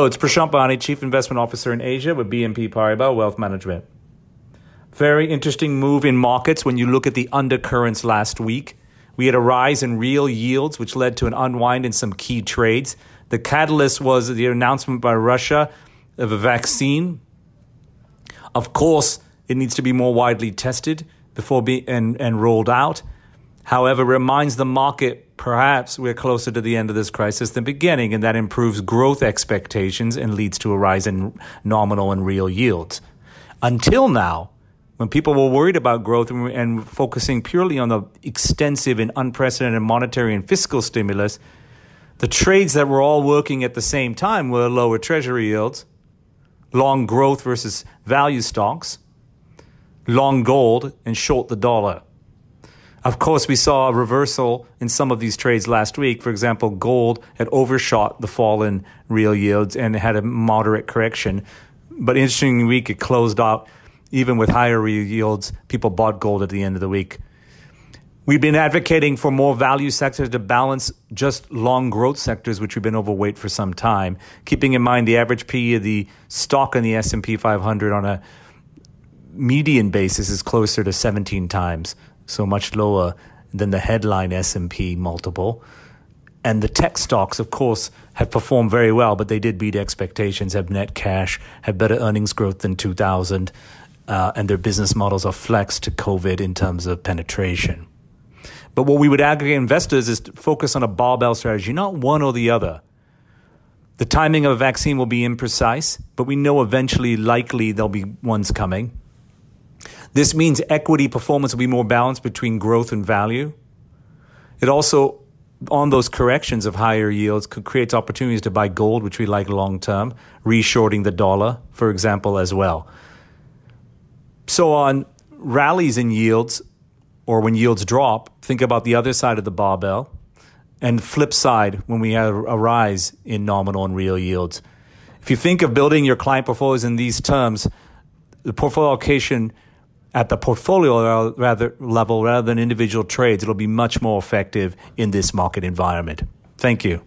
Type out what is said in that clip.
Hello, it's Prashant Bhayani, Chief Investment Officer in Asia with BNP Paribas Wealth Management. Very interesting move in markets when you look at the undercurrents last week. We had a rise in real yields, which led to an unwind in some key trades. The catalyst was the announcement by Russia of a vaccine. Of course, it needs to be more widely tested before being and, and rolled out. However, reminds the market perhaps we're closer to the end of this crisis than beginning, and that improves growth expectations and leads to a rise in nominal and real yields. Until now, when people were worried about growth and, and focusing purely on the extensive and unprecedented monetary and fiscal stimulus, the trades that were all working at the same time were lower treasury yields, long growth versus value stocks, long gold, and short the dollar. Of course, we saw a reversal in some of these trades last week. For example, gold had overshot the fall in real yields and had a moderate correction. But interesting week, it closed out even with higher yields, people bought gold at the end of the week. We've been advocating for more value sectors to balance just long growth sectors, which we've been overweight for some time. Keeping in mind the average PE of the stock in the S&P 500 on a median basis is closer to 17 times, so much lower than the headline S&P multiple. And the tech stocks, of course, have performed very well, but they did beat expectations, have net cash, have better earnings growth than 2000 uh, and their business models are flexed to COVID in terms of penetration. But what we would aggregate investors is to focus on a barbell strategy, not one or the other. The timing of a vaccine will be imprecise, but we know eventually, likely, there'll be ones coming. This means equity performance will be more balanced between growth and value. It also, on those corrections of higher yields, could create opportunities to buy gold, which we like long term, reshorting the dollar, for example, as well. So on rallies in yields or when yields drop, think about the other side of the barbell. And flip side when we have a rise in nominal and real yields. If you think of building your client portfolios in these terms, the portfolio allocation at the portfolio rather level rather than individual trades, it'll be much more effective in this market environment. Thank you.